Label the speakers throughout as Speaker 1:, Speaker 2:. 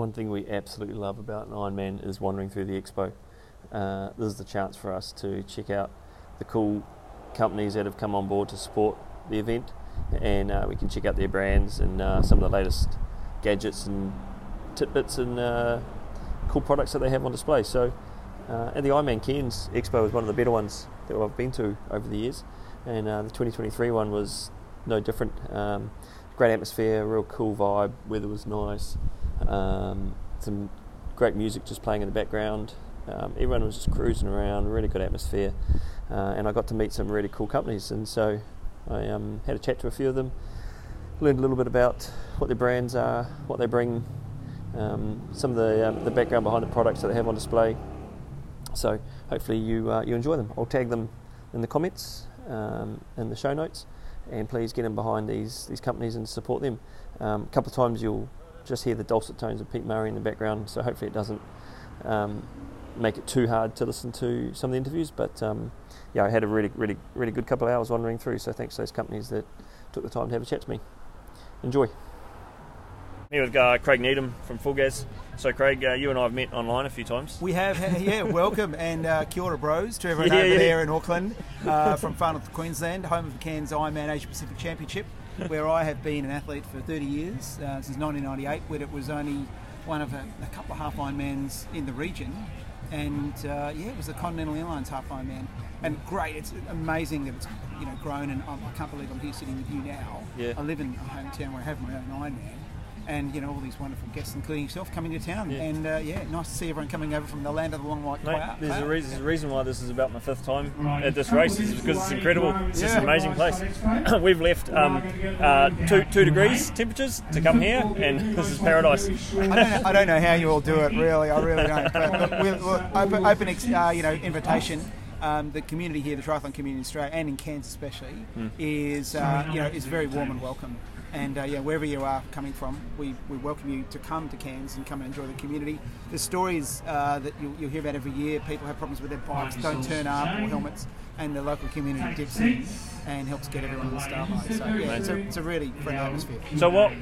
Speaker 1: one thing we absolutely love about an Ironman is wandering through the expo. Uh, this is the chance for us to check out the cool companies that have come on board to support the event, and uh, we can check out their brands and uh, some of the latest gadgets and tidbits and uh, cool products that they have on display. So, uh, and the Ironman Cairns Expo is one of the better ones that I've been to over the years, and uh, the 2023 one was no different. Um, great atmosphere, real cool vibe, weather was nice, um, some great music just playing in the background. Um, everyone was just cruising around, really good atmosphere, uh, and I got to meet some really cool companies. And so I um, had a chat to a few of them, learned a little bit about what their brands are, what they bring, um, some of the, um, the background behind the products that they have on display. So hopefully you uh, you enjoy them. I'll tag them in the comments um, in the show notes, and please get in behind these these companies and support them. Um, a couple of times you'll just hear the dulcet tones of Pete Murray in the background, so hopefully it doesn't um, make it too hard to listen to some of the interviews. But um, yeah, I had a really, really, really good couple of hours wandering through. So thanks to those companies that took the time to have a chat to me. Enjoy. Here with uh, Craig Needham from FulGaz. So, Craig, uh, you and I have met online a few times.
Speaker 2: We have, yeah, welcome and uh, kia ora, bros, to everyone
Speaker 1: Yeah,
Speaker 2: over
Speaker 1: yeah.
Speaker 2: there in Auckland uh, from far north Queensland, home of the Cairns Ironman Asia Pacific Championship, where I have been an athlete for 30 years, uh, since 1998, when it was only one of a, a couple of half Ironmans in the region. And uh, yeah, it was the Continental Airlines half Ironman. And great, it's amazing that it's you know grown, and I I can't believe I'm here sitting with you now.
Speaker 1: Yeah.
Speaker 2: I live in a hometown where I have my own Ironman. And you know all these wonderful guests, including yourself, coming to town,
Speaker 1: Yeah.
Speaker 2: and uh, yeah, nice to see everyone coming over from the land of the long white cloud.
Speaker 1: there's a, reason, there's a reason why this is about my fifth time at this race is because it's incredible. It's just an amazing place. We've left um, uh, two, two degrees temperatures to come here, and this is paradise.
Speaker 2: I don't, know, I don't know how you all do it, really. I really don't. But look, we'll, we'll open, open uh, you know, invitation. Um, the community here, the triathlon community in Australia and in Cairns especially,
Speaker 1: Hmm.
Speaker 2: is uh, you know is very warm and welcome. And uh, yeah, wherever you are coming from, we, we welcome you to come to Cairns and come and enjoy the community. There's stories uh, that you'll, you'll hear about every year. People have problems with their bikes, don't turn up, or helmets, and the local community dips in and helps get everyone on the start line. So yeah, it's a, it's a really friendly atmosphere.
Speaker 1: So, what?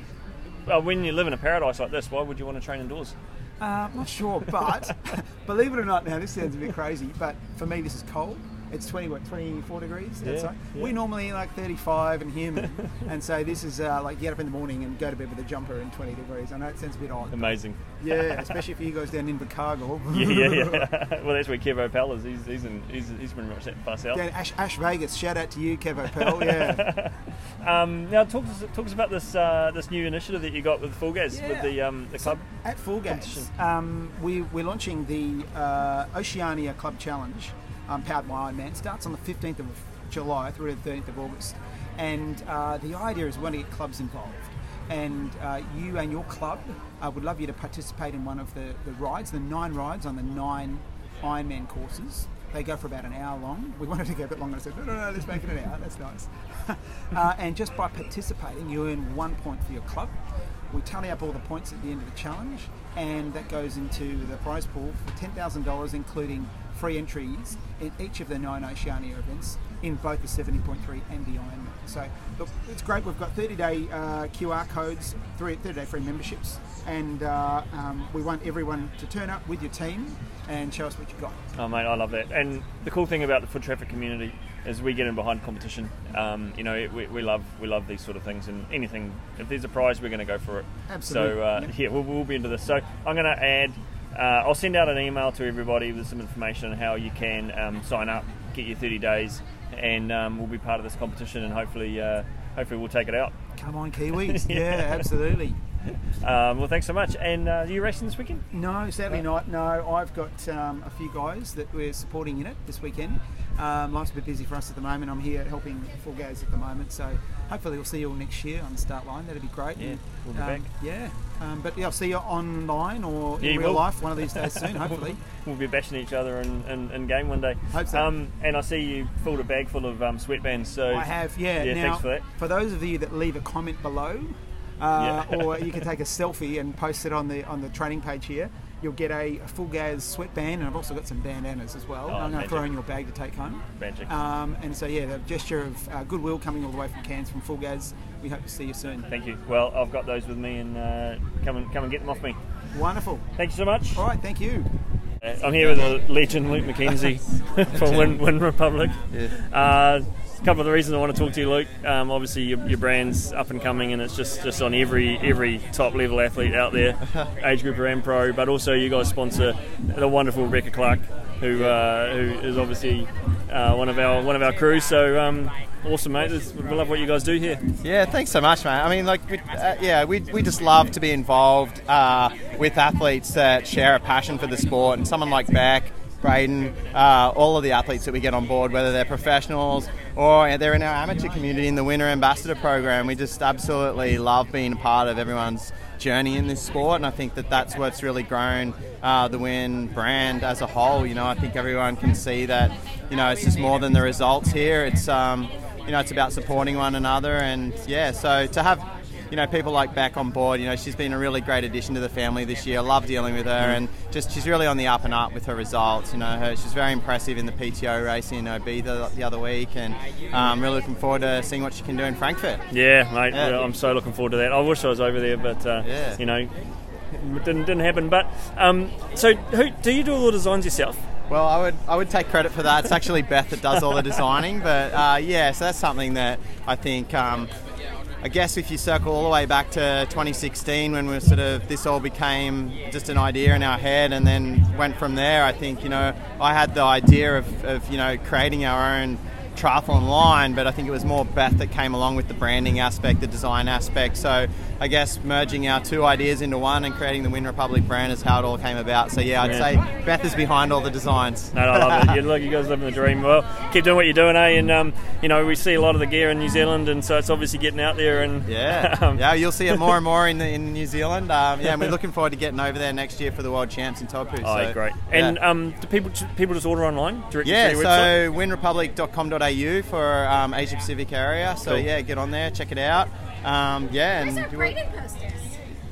Speaker 1: Uh, when you live in a paradise like this, why would you want to train indoors?
Speaker 2: Uh, not sure, but believe it or not, now this sounds a bit crazy, but for me this is cold. It's 20, what, 24 degrees
Speaker 1: Yeah,
Speaker 2: outside.
Speaker 1: yeah.
Speaker 2: We normally like 35 and humid, and so this is uh, like get up in the morning and go to bed with a jumper in 20 degrees. I know it sounds a bit odd.
Speaker 1: Amazing.
Speaker 2: Yeah, especially for you guys down in Invercargill.
Speaker 1: Yeah, yeah, yeah. well, that's where Kev O'Pell is. He's, he's, in, he's, he's pretty much that far south.
Speaker 2: Down Ash, Ash Vegas. Shout out to you, Kev O'Pell. Yeah.
Speaker 1: Um, now, talk to us, talk us about this uh, this new initiative that you got with FulGaz, with the um, the club.
Speaker 2: At
Speaker 1: FulGaz,
Speaker 2: um, we, we're launching the uh, Oceania Club Challenge, um, powered by Ironman. Starts on the 15th of July through to the 13th of August. And uh, the idea is we want to get clubs involved. And uh, you and your club uh, would love you to participate in one of the, the rides, the nine rides on the nine Ironman courses. They go for about an hour long. We wanted to go a bit longer. I said, no, no, no, let's make it an hour. That's nice. uh, and just by participating, you earn one point for your club. We tally up all the points at the end of the challenge, and that goes into the prize pool for $10,000, including free entries in each of the nine Oceania events in both the 70.3 and the Ironman. So, look, it's great. We've got 30 day uh, QR codes, 30 day free memberships, and uh, um, we want everyone to turn up with your team and show us what you've got.
Speaker 1: Oh mate, I love that. And the cool thing about the foot traffic community is we get in behind competition. Um, you know, we, we love we love these sort of things, and anything if there's a prize, we're going to go for it.
Speaker 2: Absolutely.
Speaker 1: So uh,
Speaker 2: Yep.
Speaker 1: yeah, we'll, we'll be into this. So I'm going to add. Uh, I'll send out an email to everybody with some information on how you can um, sign up, get your 30 days, and um, we'll be part of this competition, and hopefully, uh, hopefully we'll take it out.
Speaker 2: Come on, Kiwis. yeah, absolutely.
Speaker 1: Um, well, thanks so much. And uh, are you racing this weekend?
Speaker 2: No, sadly not. No, I've got um, a few guys that we're supporting in it this weekend. Um, life's a bit busy for us at the moment. I'm here helping FulGaz at the moment, so hopefully we'll see you all next year on the start line. That'd be great.
Speaker 1: Yeah, we'll be
Speaker 2: um,
Speaker 1: back.
Speaker 2: Yeah, um, but yeah, I'll see you online or
Speaker 1: Yeah,
Speaker 2: in real
Speaker 1: will.
Speaker 2: life one of these days soon. Hopefully.
Speaker 1: we'll be bashing each other in, in, in game one day.
Speaker 2: Hope so.
Speaker 1: Um, and I see you filled a bag full of um, sweatbands. So
Speaker 2: I have, yeah.
Speaker 1: Yeah,
Speaker 2: now,
Speaker 1: thanks for that.
Speaker 2: For those of you that leave a comment below, uh,
Speaker 1: Yeah.
Speaker 2: or you can take a selfie and post it on the on the training page here. You'll get a, FulGaz sweatband, and I've also got some bandanas as well.
Speaker 1: Oh,
Speaker 2: I'm going to throw in your bag to take home.
Speaker 1: Magic.
Speaker 2: Um, and so, yeah, the gesture of uh, goodwill coming all the way from Cairns from FulGaz. We hope to see you soon.
Speaker 1: Thank you. Well, I've got those with me, and uh, come and come and get them off me.
Speaker 2: Wonderful.
Speaker 1: Thank you so much.
Speaker 2: All right, thank you.
Speaker 1: Uh, I'm here with the legend Luke McKenzie from Wyn, Wyn Republic. Uh, a couple of the reasons I want to talk to you, Luke. Um, obviously, your, your brand's up and coming, and it's just, just on every every top level athlete out there, age group and pro. But also, you guys sponsor the wonderful Rebecca Clarke, who uh, who is obviously uh, one of our one of our crews. So um, awesome, mate! We love what you guys do here.
Speaker 3: Yeah, thanks so much, mate. I mean, like, we, uh, yeah, we, we just love to be involved uh, with athletes that share a passion for the sport, and someone like Beck, Braden, uh, all of the athletes that we get on board, whether they're professionals or they're in our amateur community in the Winter Ambassador Program, we just absolutely love being a part of everyone's journey in this sport, and I think that that's what's really grown uh, the Wyn brand as a whole. You know, I think everyone can see that, you know, it's just more than the results here. It's um, you know, it's about supporting one another, and yeah, so to have, you know, people like back on board, you know, she's been a really great addition to the family this year. Love dealing with her, and just she's really on the up and up with her results. You know, her, she's very impressive in the PTO race in Ibiza the other week, and I'm um, really looking forward to seeing what she can do in Frankfurt.
Speaker 1: Yeah, mate.
Speaker 3: Yeah.
Speaker 1: well, I'm so looking forward to that. I wish I was over there, but uh,
Speaker 3: Yeah.
Speaker 1: you know, it didn't didn't happen. But um, so, who do you do all the designs yourself?
Speaker 3: Well, I would I would take credit for that. It's actually Beth that does all the designing, but uh, yeah, so that's something that I think. Um, I guess if you circle all the way back to 2016 when we were sort of this all became just an idea in our head and then went from there. I think you know I had the idea of, of you know creating our own triathlon line, but I think it was more Beth that came along with the branding aspect, the design aspect. So I guess merging our two ideas into one and creating the Wyn Republic brand is how it all came about. So yeah, I'd
Speaker 1: Yeah.
Speaker 3: say Beth is behind all the designs.
Speaker 1: No, I love it. You, look, you guys living the dream. Well, keep doing what you're doing, eh? And um, you know, we see a lot of the gear in New Zealand, and so it's obviously getting out there. And
Speaker 3: Yeah,
Speaker 1: um,
Speaker 3: yeah, you'll see it more and more in the, in New Zealand. Um, yeah, and we're looking forward to getting over there next year for the World Champs in Taupo.
Speaker 1: Oh,
Speaker 3: so,
Speaker 1: great!
Speaker 3: yeah.
Speaker 1: And um, do people people just order online directly
Speaker 3: yeah,
Speaker 1: to your website?
Speaker 3: so wynrepublic.com.au for um, Asia Pacific area. So
Speaker 1: Cool.
Speaker 3: yeah, get on there, check it out. Um, yeah, and
Speaker 4: Where's our
Speaker 3: do it-
Speaker 4: Braden posters?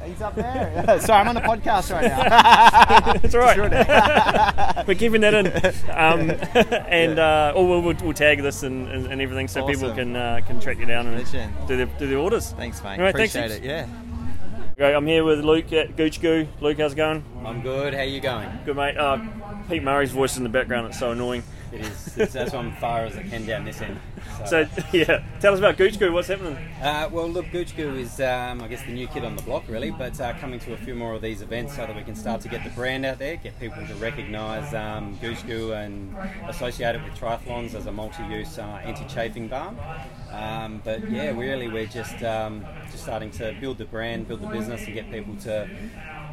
Speaker 3: he's up there. Sorry, I'm on a podcast right now.
Speaker 1: It's all right. We're keeping that in, um, and uh, oh, we'll, we'll, we'll tag this and, and, and everything so people can uh, can track you down and
Speaker 3: Legend.
Speaker 1: do the do their orders.
Speaker 3: Thanks, mate.
Speaker 1: Anyway, thanks,
Speaker 3: Appreciate
Speaker 1: heaps.
Speaker 3: it. Yeah.
Speaker 1: Okay, I'm here with Luke at Gooch Goo. Luke, how's it going?
Speaker 5: I'm good. How you going?
Speaker 1: Good, mate. Uh, Pete Murray's voice in the background. It's so annoying.
Speaker 5: It is. It's as I'm far as I can down this end.
Speaker 1: So yeah, tell us about Gooch Goo. What's happening?
Speaker 5: Uh, well, look, Gooch Goo is, um, I guess, the new kid on the block, really, but uh, coming to a few more of these events so that we can start to get the brand out there, get people to recognise um, Gooch Goo and associate it with triathlons as a multi-use uh, anti-chafing balm. Um, but yeah, really, we're just um, just starting to build the brand, build the business, and get people to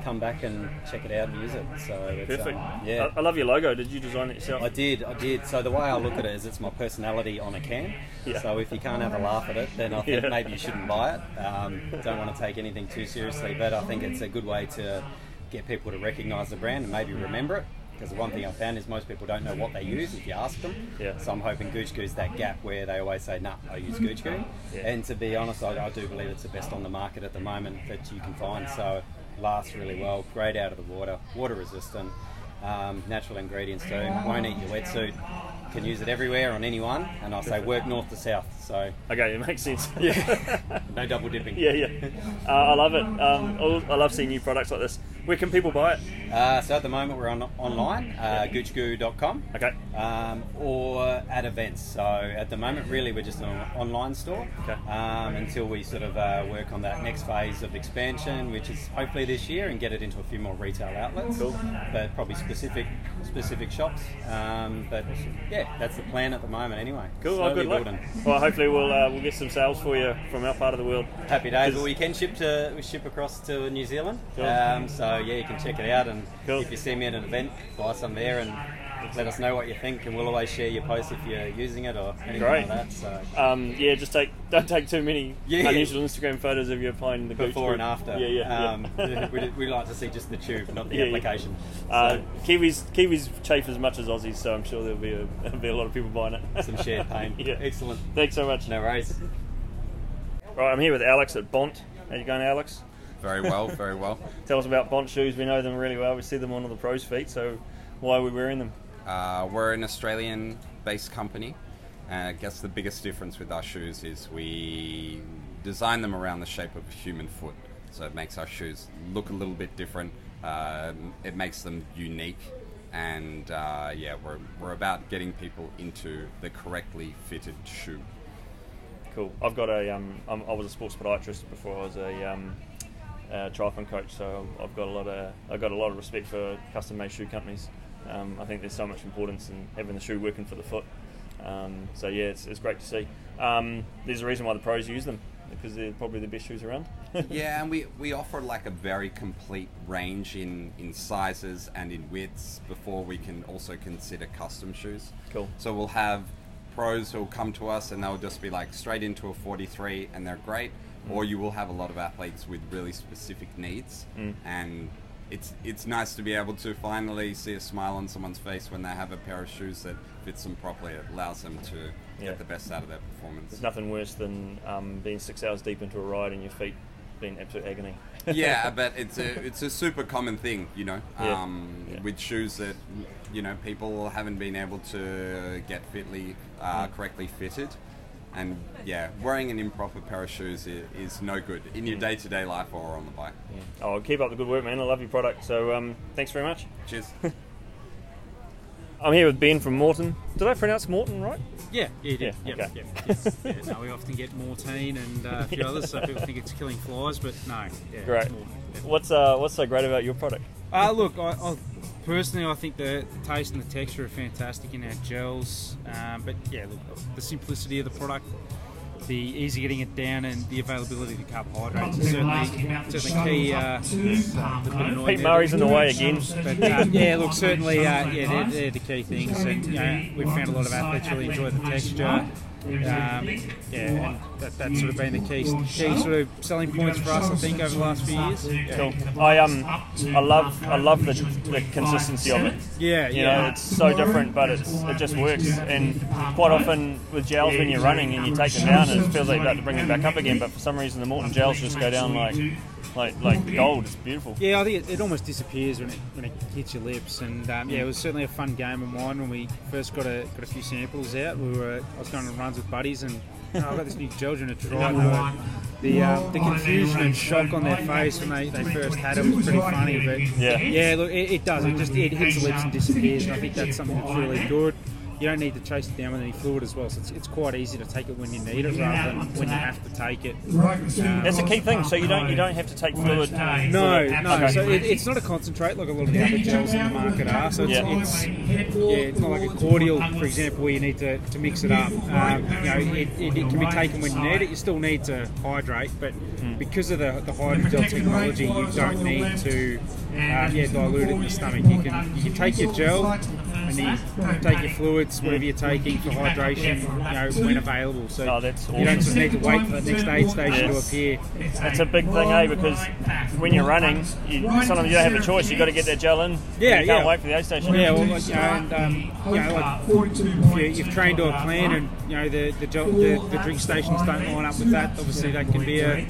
Speaker 5: come back and check it out and use it. So it's,
Speaker 1: Perfect.
Speaker 5: Um, yeah.
Speaker 1: I, I love your logo. Did you design it yourself?
Speaker 5: I did, I did. So the way I look at it is it's my personality on a can.
Speaker 1: Yeah.
Speaker 5: So if you can't have a laugh at it, then I think
Speaker 1: Yeah.
Speaker 5: maybe you shouldn't buy it. Um, don't want to take anything too seriously, but I think it's a good way to get people to recognise the brand and maybe remember it. Because the one thing I found is most people don't know what they use if you ask them.
Speaker 1: Yeah.
Speaker 5: So I'm hoping Gooch Goo's that gap where they always say, nah, I use Gooch Goo.
Speaker 1: Yeah.
Speaker 5: And to be honest, I, I do believe it's the best on the market at the moment that you can find. So lasts really well, great out of the water, water resistant, um, natural ingredients too, won't eat your wetsuit. Can use it everywhere on anyone, and I say work north to south, so
Speaker 1: Okay, it makes sense.
Speaker 5: yeah, no double dipping.
Speaker 1: yeah, yeah. Uh, I love it. Um, I- I love seeing new products like this. Where can people buy it?
Speaker 5: Uh, so at the moment we're on online, uh, goochgoo.com.
Speaker 1: Okay.
Speaker 5: Um, or at events. So at the moment, really, we're just an online store
Speaker 1: Okay.
Speaker 5: um, until we sort of uh, work on that next phase of expansion, which is hopefully this year, and get it into a few more retail outlets.
Speaker 1: Cool.
Speaker 5: But probably specific specific shops. Um, but yeah, that's the plan at the moment, anyway.
Speaker 1: Cool. Well,
Speaker 5: Slowly
Speaker 1: good luck.
Speaker 5: building.
Speaker 1: Well, hopefully we'll uh, we'll get some sales for you from our part of the world.
Speaker 5: Happy days. Well, we can ship to we ship across to New Zealand.
Speaker 1: Cool.
Speaker 5: Um, so yeah, you can check it out, and
Speaker 1: Cool.
Speaker 5: if you see me at an event, buy some there, and let us know what you think, and we'll always share your post if you're using it or anything
Speaker 1: Great.
Speaker 5: like that. So
Speaker 1: Um, yeah, just take don't take too many
Speaker 5: Yeah.
Speaker 1: unusual Instagram photos of you applying the
Speaker 5: before
Speaker 1: Goo.
Speaker 5: and after.
Speaker 1: Yeah, yeah.
Speaker 5: Um,
Speaker 1: yeah.
Speaker 5: we, we like to see just the tube, not the
Speaker 1: Yeah,
Speaker 5: application.
Speaker 1: Uh, Kiwis, Kiwis chafe as much as Aussies, so I'm sure there'll be a, there'll be a lot of people buying it.
Speaker 5: some shared pain.
Speaker 1: yeah.
Speaker 5: Excellent.
Speaker 1: Thanks so much.
Speaker 5: No worries.
Speaker 1: Right, I'm here with Alex at Bont. How you going, Alex?
Speaker 6: Very well, very well.
Speaker 1: Tell us about Bont shoes. We know them really well. We see them on all the pros' feet. So why are we wearing them?
Speaker 6: Uh, we're an Australian based company, and I guess the biggest difference with our shoes is we design them around the shape of a human foot. So it makes our shoes look a little bit different. Um, it makes them unique, and uh, yeah, we're we're about getting people into the correctly fitted shoe.
Speaker 1: Cool. I've got a. Um, I'm, I was a sports podiatrist before I was a, um, a triathlon coach, so I've got a lot of. I've got a lot of respect for custom-made shoe companies. Um, I think there's so much importance in having the shoe working for the foot. Um, so yeah, it's, it's great to see. Um, there's a reason why the pros use them because they're probably the best shoes around.
Speaker 6: yeah, and we, we offer like a very complete range in, in sizes and in widths before we can also consider custom shoes.
Speaker 1: Cool.
Speaker 6: So we'll have pros who'll come to us and they'll just be like straight into a 43 and they're great, or you will have a lot of athletes with really specific needs
Speaker 1: Mm.
Speaker 6: and it's it's nice to be able to finally see a smile on someone's face when they have a pair of shoes that fits them properly. It allows them to
Speaker 1: Yeah.
Speaker 6: get the best out of their performance.
Speaker 1: There's nothing worse than um, being six hours deep into a ride and your feet being absolute agony.
Speaker 6: yeah, but it's a it's a super common thing, you know,
Speaker 1: Yeah.
Speaker 6: um,
Speaker 1: Yeah.
Speaker 6: with shoes that you know people haven't been able to get fitly uh,
Speaker 1: Mm.
Speaker 6: correctly fitted, and yeah, wearing an improper pair of shoes is, is no good in your day to day life or on the bike.
Speaker 1: Oh, keep up the good work, man. I love your product. So um, thanks very much.
Speaker 6: Cheers.
Speaker 1: I'm here with Ben from Maurten. Did I pronounce Maurten right?
Speaker 4: Yeah, yeah, you did.
Speaker 1: Yeah,
Speaker 4: Yep,
Speaker 1: okay.
Speaker 4: yep, yes, yeah, no, we often get Mortine and uh, a few others, so people think it's killing flies, but no. Yeah,
Speaker 1: Great.
Speaker 4: Mortine, yeah.
Speaker 1: What's uh, what's so great about your product?
Speaker 4: Uh, look, I, I, personally, I think the, the taste and the texture are fantastic in our gels. Um, but yeah, look, the simplicity of the product, the easy getting it down, and the availability of the carbohydrates is certainly, certainly key. Uh,
Speaker 1: Pete. Murray's in the way again.
Speaker 4: But uh, yeah, look, certainly, uh, yeah, they're, they're the key things, and you know, we've found a lot of athletes really enjoy the texture. Um, yeah, and that, that's sort of been the key, key sort of selling points for us, I think, over the last few years.
Speaker 1: Cool. I um, I love I love the, the consistency of it.
Speaker 4: Yeah,
Speaker 1: You
Speaker 4: yeah.
Speaker 1: know, it's so different, but it's it just works. And quite often with gels, when you're running and you take them down, it feels like you're about to bring them back up again. But for some reason, the Maurten gels just go down like like like gold. It's beautiful.
Speaker 4: Yeah, I think it, it almost disappears when it when it hits your lips, and um, yeah, it was certainly a fun game of mine when we first got a got a few samples out. We were I was going on runs with buddies, and oh, I've got this new Georgian to try. The, uh, the confusion and shock on their face when they, they first had it was pretty funny, but
Speaker 1: Yeah.
Speaker 4: yeah, look, it, it does. It just it hits the lips and disappears, and I think that's something that's really good. You don't need to chase it down with any fluid as well, so it's, it's quite easy to take it when you need it rather than when you have to take it. Um,
Speaker 1: That's a key thing. So you don't you don't have to take fluid.
Speaker 4: no, no. So it, it's not a concentrate like a lot of the other gels in the market are. So it's,
Speaker 1: Yeah.
Speaker 4: it's yeah, it's not like a cordial, for example, where you need to, to mix it up. Um, you know, it, it, it can be taken when you need it. You still need to hydrate, but because of the, the hydrogel technology, you don't need to uh, yeah dilute it in the stomach. You can you can take your gel and take your fluids, whatever you're taking for hydration, you know, when available. So
Speaker 1: Oh, that's
Speaker 4: you don't just need to wait for the next aid station
Speaker 1: Yes.
Speaker 4: to appear.
Speaker 1: It's a big thing, eh? Because when you're running, you, sometimes you don't have a choice. You've got to get that gel in.
Speaker 4: Yeah,
Speaker 1: you can't
Speaker 4: yeah.
Speaker 1: wait for the aid station.
Speaker 4: Yeah, well, like, you know, and um, you know, like if you, you've trained to a plan, and you know the the, gel, the the drink stations don't line up with that. Obviously, that can be a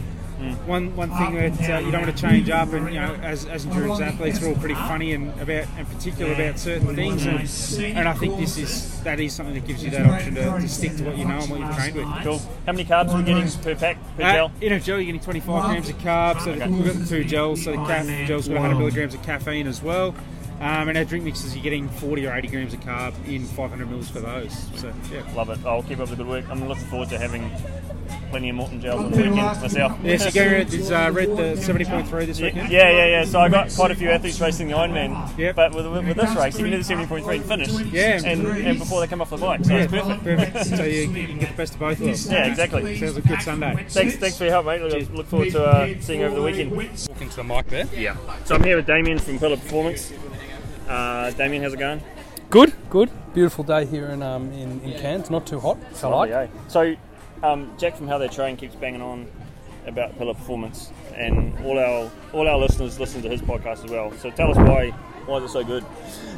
Speaker 4: one one thing that uh, you don't want to change up. And you know, as, as endurance athletes, we're all pretty funny and about and particular about certain things. And, and I think this is that is something that gives you that option to, to stick to what you know and what you've trained with.
Speaker 1: Cool. How many carbs are we getting per pack per
Speaker 4: Uh,
Speaker 1: gel?
Speaker 4: in a gel, you're getting 25 grams of carbs. So
Speaker 1: Okay.
Speaker 4: we've got the two gels. So the ca- gel's got 100 milligrams of caffeine as well. Um, and our drink mixes, you're getting 40 or 80 grams of carb in 500 mils for those. So yeah.
Speaker 1: Love it. I'll keep up the good work. I'm looking forward to having plenty of Maurten gels on the weekend myself.
Speaker 4: Yeah, so Garrett is uh, read the 70.3 this
Speaker 1: Yeah,
Speaker 4: weekend.
Speaker 1: yeah, yeah, yeah. So I got quite a few athletes racing the Ironman.
Speaker 4: Yep.
Speaker 1: But with, with this race, you can do the 70.3 and finish.
Speaker 4: Yeah.
Speaker 1: And, and before they come off the bike. So
Speaker 4: Yeah,
Speaker 1: it's perfect.
Speaker 4: perfect. so you, you can get the best of both worlds.
Speaker 1: Yeah, exactly.
Speaker 4: Sounds like a good Sunday.
Speaker 1: Thanks, thanks for your help, mate. Look, look forward to uh, seeing you over the weekend.
Speaker 7: Walking to the mic there.
Speaker 1: Yeah. So I'm here with Damien from Pillar Performance. Uh, Damien, how's it going?
Speaker 7: Good, good. Beautiful day here in um, in, in Cairns. Not too hot. So, I like.
Speaker 1: Yeah. So um, Jack from How They Train keeps banging on about Pillar Performance, and all our all our listeners listen to his podcast as well. So tell us why Why is it so good?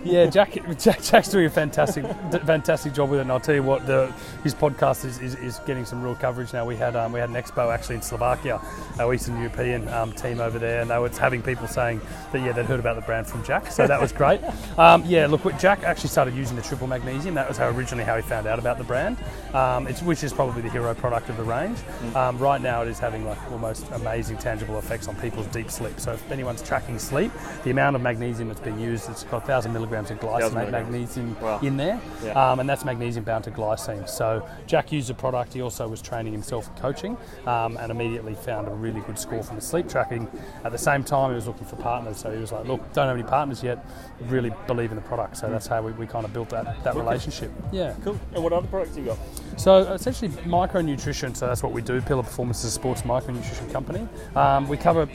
Speaker 7: Yeah, Jack, Jack, Jack's doing a fantastic, fantastic job with it. And I'll tell you what, the, his podcast is, is, is getting some real coverage now. We had um, we had an expo actually in Slovakia, our Eastern European um, team over there, and they were having people saying that yeah they'd heard about the brand from Jack, so that was great. Um, yeah, look, Jack actually started using the triple magnesium. That was how originally how he found out about the brand, um, it's, which is probably the hero product of the range. Um, right now, it is having like almost amazing tangible effects on people's deep sleep. So if anyone's tracking sleep, the amount of magnesium that's being used, it's got 1,000 milligrams of glycinate magnesium
Speaker 1: Wow.
Speaker 7: in there,
Speaker 1: Yeah.
Speaker 7: um, and that's magnesium bound to glycine. So Jack used the product. He also was training himself in coaching, um, and immediately found a really good score from the sleep tracking. At the same time, he was looking for partners. So he was like, "Look, don't have any partners yet. Really believe in the product." So that's how we, we kind of built that that relationship. Yeah.
Speaker 1: Cool. And what other products you got?
Speaker 7: So essentially, micronutrition. So that's what we do. Pillar Performance is a sports micronutrition company. Um, we cover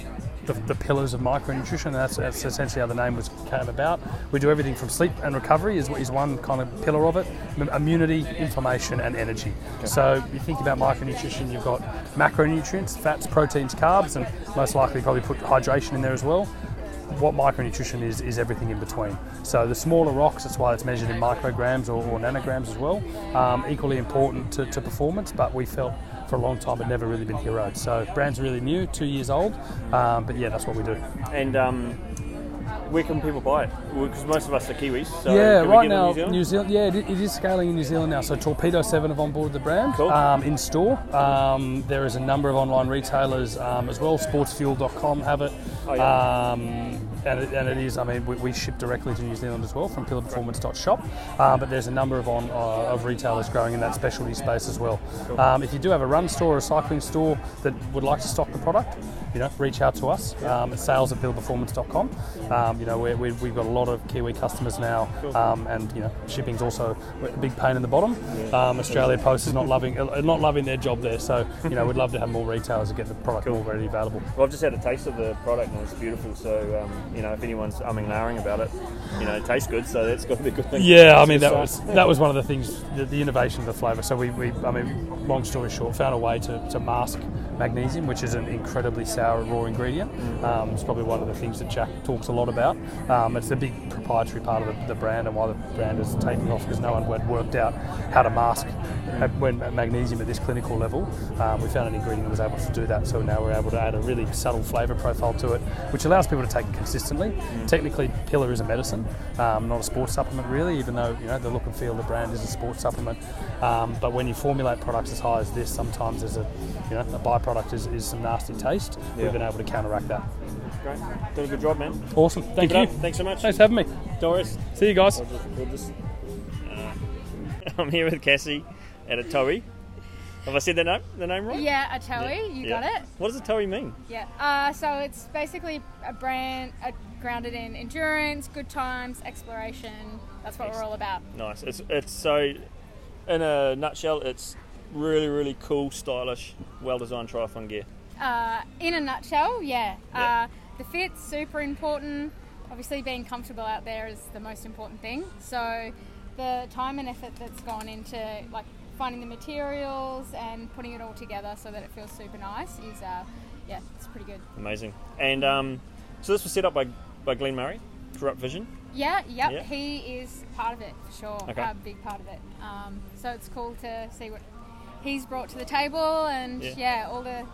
Speaker 7: the, the pillars of micronutrition. That's, that's essentially how the name was came about. We do everything from sleep and recovery is, is one kind of pillar of it. Immunity, inflammation, and energy. So you think about micronutrition. You've got macronutrients, fats, proteins, carbs, and most likely probably put hydration in there as well what micronutrition is is everything in between. So the smaller rocks, that's why it's measured in micrograms or, or nanograms as well. Um, equally important to, to performance, but we felt for a long time it never really been heroed. So brand's really new, two years old, um, but yeah, that's what we do.
Speaker 1: And um, where can people buy it? Because most of us are Kiwis. So
Speaker 7: yeah, right
Speaker 1: get it in
Speaker 7: now,
Speaker 1: New Zealand?
Speaker 7: New Zealand. Yeah, it, it is scaling in New Zealand now. So Torpedo Seven have onboarded the brand
Speaker 1: Cool.
Speaker 7: um, in store. Um, there is a number of online retailers um, as well. Sportsfuel.com have it. Um, and, it, and it is, I mean, we, we ship directly to New Zealand as well from pillarperformance.shop. Um, but there's a number of on uh, of retailers growing in that specialty space as well. Um, if you do have a run store or a cycling store that would like to stock the product, you know, reach out to us um, at sales at pillarperformance.com. Um, you know, we we we've got a lot of Kiwi customers now, um, and you know, shipping's also a big pain in the bottom. Um, Australia Post is not loving uh, not loving their job there, so you know, we'd love to have more retailers to get the product more readily available.
Speaker 1: Well, I've just had a taste of the product and it's beautiful. So, um, you know, if anyone's umming and ahhing about it, you know, it tastes good. So that's got to be a good thing.
Speaker 7: Yeah, I mean that was that was one of the things, the, the innovation of the flavour. So we, we, I mean, long story short, found a way to, to mask magnesium, which is an incredibly sour raw ingredient. Um, it's probably one of the things that Jack talks a lot about. Um, it's a big proprietary part of the, the brand and why the brand is taking off because no one had worked out how to mask uh, when magnesium at this clinical level. Um, we found an ingredient that was able to do that, so now we're able to add a really subtle flavour profile to it, which allows people to take it consistently. Technically, Pillar is a medicine, um, not a sports supplement really, even though you know the look and feel of the brand is a sports supplement. Um, but when you formulate products as high as this, sometimes there's a you know a byproduct is, is some nasty taste.
Speaker 1: Yeah.
Speaker 7: We've been able to counteract that.
Speaker 1: Great. Doing a good job, man.
Speaker 7: Awesome, thank
Speaker 1: Keep
Speaker 7: you.
Speaker 1: Thanks so much.
Speaker 7: Thanks for having me.
Speaker 1: Doris.
Speaker 7: See you guys.
Speaker 1: We'll just, we'll just, uh, I'm here with Cassie at Atohi. Have I said the name, the name right?
Speaker 8: Yeah, Atohi, you
Speaker 1: Yeah.
Speaker 8: got it.
Speaker 1: What does Atohi mean?
Speaker 8: Yeah. Uh, so it's basically a brand uh, grounded in endurance, good times, exploration. That's what we're all about.
Speaker 1: Nice. It's it's so, in a nutshell, it's really really cool, stylish, well designed triathlon gear.
Speaker 8: Uh, in a nutshell, yeah.
Speaker 1: Yeah.
Speaker 8: Uh, the fit's super important. Obviously, being comfortable out there is the most important thing. So the time and effort that's gone into like finding the materials and putting it all together so that it feels super nice is, uh, yeah, it's pretty good.
Speaker 1: Amazing. And um, so this was set up by by Glenn Murray, Corrupt Vision.
Speaker 8: Yeah, yep,
Speaker 1: Yeah.
Speaker 8: he is part of it for sure.
Speaker 1: Okay.
Speaker 8: A big part of it. Um, so it's cool to see what he's brought to the table, and
Speaker 1: Yeah.
Speaker 8: yeah, all the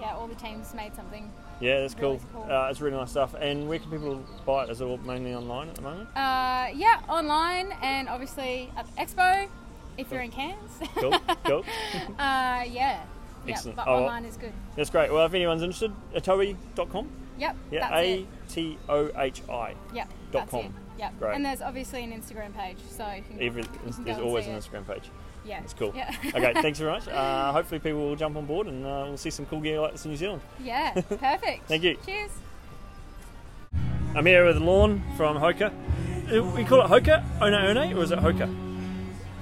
Speaker 8: yeah all the teams made something.
Speaker 1: Yeah, that's cool.
Speaker 8: Really cool.
Speaker 1: Uh, it's really nice stuff. And where can people buy it? Is it all mainly online at the moment?
Speaker 8: Uh, yeah, online and obviously at the expo if you're in Cairns.
Speaker 1: Cool, cool.
Speaker 8: uh, yeah, yeah,
Speaker 1: Excellent.
Speaker 8: but
Speaker 1: Oh,
Speaker 8: online is good.
Speaker 1: That's great. Well, if anyone's interested, atohi.com.
Speaker 8: Yep,
Speaker 1: Yeah, A. T O H I.
Speaker 8: Yep,
Speaker 1: dot com.
Speaker 8: it. Yep.
Speaker 1: Great.
Speaker 8: And there's obviously an Instagram page, so you can,
Speaker 1: Even
Speaker 8: you can
Speaker 1: there's always an. Instagram page.
Speaker 8: Yeah,
Speaker 1: That's cool.
Speaker 8: Yeah.
Speaker 1: okay, thanks very much. Uh, hopefully, people will jump on board and uh, we'll see some cool gear like this in New Zealand.
Speaker 8: yeah, perfect.
Speaker 1: Thank you.
Speaker 8: Cheers.
Speaker 1: I'm here with Lorne from Hoka. Uh, We call it Hoka, One One, or is it Hoka?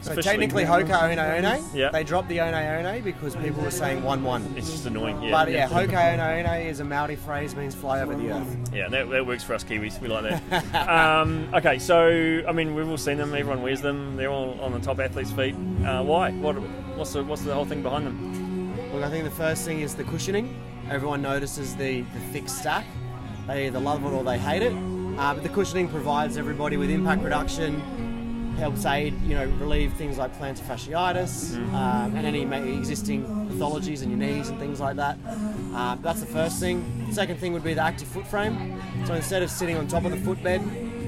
Speaker 3: So technically Hoka One One.
Speaker 1: Yeah.
Speaker 3: They dropped the One One because people were saying one one.
Speaker 1: It's just annoying. Yeah,
Speaker 3: But yeah, Hoka One One is a Maori phrase means fly over the earth.
Speaker 1: Yeah, that, that works for us Kiwis. We like that. um, okay, so I mean, we've all seen them. Everyone wears them. They're all on the top athletes' feet. Uh, why? What? What's the What's the whole thing behind them?
Speaker 3: Look, I think the first thing is the cushioning. Everyone notices the, the thick stack. They either love it or they hate it.
Speaker 9: Uh, but the cushioning provides everybody with impact reduction, helps aid, you know, relieve things like plantar fasciitis um, and any existing pathologies in your knees and things like that. Um, that's the first thing. Second thing would be the active foot frame. So instead of sitting on top of the footbed,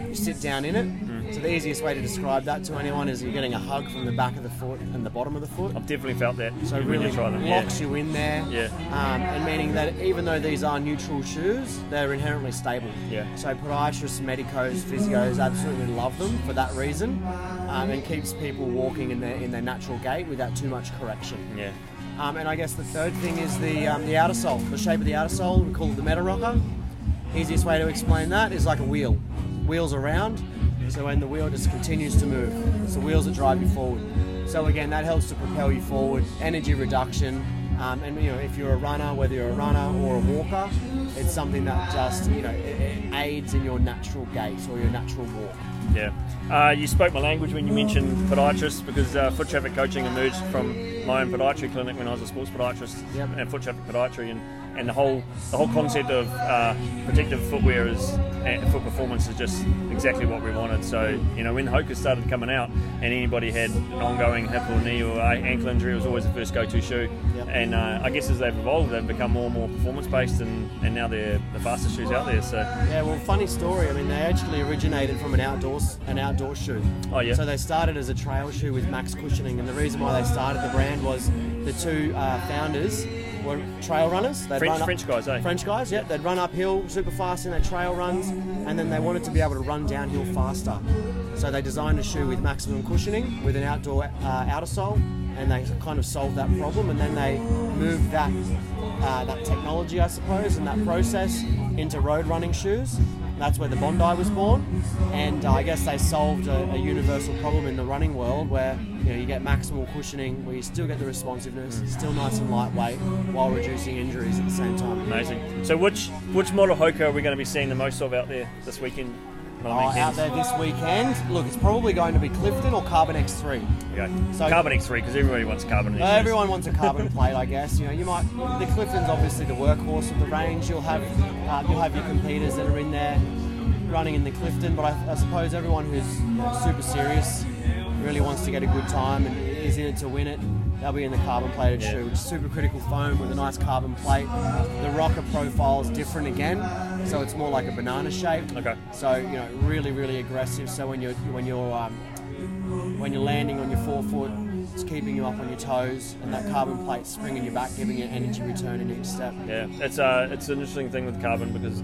Speaker 9: you sit down in it. So the easiest way to describe that to anyone is you're getting a hug from the back of the foot and the bottom of the foot.
Speaker 1: I've definitely felt that.
Speaker 9: So really
Speaker 1: try them. Yeah.
Speaker 9: locks you in there.
Speaker 1: Yeah.
Speaker 9: Um, and meaning that even though these are neutral shoes, they're inherently stable.
Speaker 1: Yeah.
Speaker 9: So podiatrists, medicos, physios absolutely love them for that reason, um, and keeps people walking in their in their natural gait without too much correction.
Speaker 1: Yeah.
Speaker 9: Um, and I guess the third thing is the um, the outer sole, the shape of the outer sole. We call it the meta rocker. Easiest way to explain that is like a wheel. Wheels around, so when the wheel just continues to move, it's the wheels that drive you forward. So again, that helps to propel you forward. Energy reduction, um, and you know if you're a runner, whether you're a runner or a walker, it's something that just you know it, it aids in your natural gait or your natural walk.
Speaker 1: Yeah. Uh, you spoke my language when you mentioned podiatrists because uh, foot traffic coaching emerged from my own podiatry clinic when I was a sports podiatrist
Speaker 9: Yep.
Speaker 1: and foot traffic podiatry and, and the whole the whole concept of uh, protective footwear is and foot performance is just exactly what we wanted. So you know when Hoka started coming out and anybody had an ongoing hip or knee or ankle injury, it was always the first go-to shoe.
Speaker 9: Yep.
Speaker 1: And uh, I guess as they've evolved, they've become more and more performance based and, and now they're the fastest shoes out there. So
Speaker 9: Yeah, well, funny story. I mean, they actually originated from an outdoors an outdoor shoe.
Speaker 1: Oh, yeah?
Speaker 9: So they started as a trail shoe with max cushioning, and the reason why they started the brand was the two uh, founders were trail runners. They'd
Speaker 1: French
Speaker 9: run up-
Speaker 1: French guys, eh?
Speaker 9: French guys, yeah. They'd run uphill super fast in their trail runs, and then they wanted to be able to run downhill faster. So they designed a shoe with maximum cushioning with an outdoor uh, outer sole, and they kind of solved that problem. And then they moved that uh, that technology, I suppose, and that process into road running shoes. That's where the Bondi was born, and uh, I guess they solved a, a universal problem in the running world where you know you get maximal cushioning, where you still get the responsiveness, still nice and lightweight, while reducing injuries at the same time.
Speaker 1: Amazing. So which which model Hoka are we going to be seeing the most of out there this weekend?
Speaker 9: Oh, out there this weekend. Look, it's probably going to be Clifton or Carbon X3.
Speaker 1: Okay.
Speaker 9: So-
Speaker 1: Carbon X3 because everybody wants carbon.
Speaker 9: Uh, everyone wants a carbon plate, I guess. You know, you might. The Clifton's obviously the workhorse of the range. You'll have uh, you'll have your competitors that are in there running in the Clifton, but I, I suppose everyone who's you know, super serious really wants to get a good time and is in it to win it. They'll be in the carbon plated
Speaker 1: Yeah.
Speaker 9: shoe, which is super critical foam with a nice carbon plate. The rocker profile is different again, so it's more like a banana shape.
Speaker 1: Okay.
Speaker 9: So you know, really, really aggressive. So when you're when you're um, when you're landing on your forefoot, it's keeping you up on your toes, and that carbon plate springing you back, giving you energy return in each step.
Speaker 1: Yeah, it's uh, it's an interesting thing with carbon because,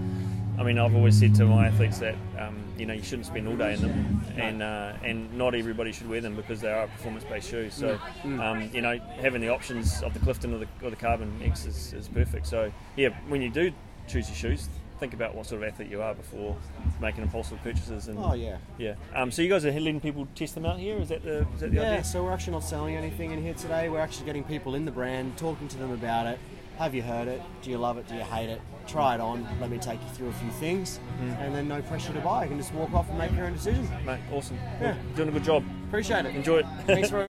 Speaker 1: I mean, I've always said to my athletes that um, you know you shouldn't spend all day in them, and uh, and not everybody should wear them because they are performance-based shoes. So, um, you know, having the options of the Clifton or the, or the Carbon X is, is perfect. So, yeah, when you do choose your shoes, think about what sort of athlete you are before making impulsive purchases. And
Speaker 9: Oh yeah.
Speaker 1: yeah. Um, so you guys are letting people test them out here? Is that the is that the
Speaker 9: Yeah,
Speaker 1: idea?
Speaker 9: so we're actually not selling anything in here today. We're actually getting people in the brand, talking to them about it. Have you heard it? Do you love it? Do you hate it? Try it on. Let me take you through a few things, mm. and then no pressure to buy. You can just walk off and make your own decision.
Speaker 1: Mate, awesome.
Speaker 9: Yeah.
Speaker 1: Doing a good job.
Speaker 9: Appreciate it.
Speaker 1: Enjoy it.
Speaker 9: Thanks very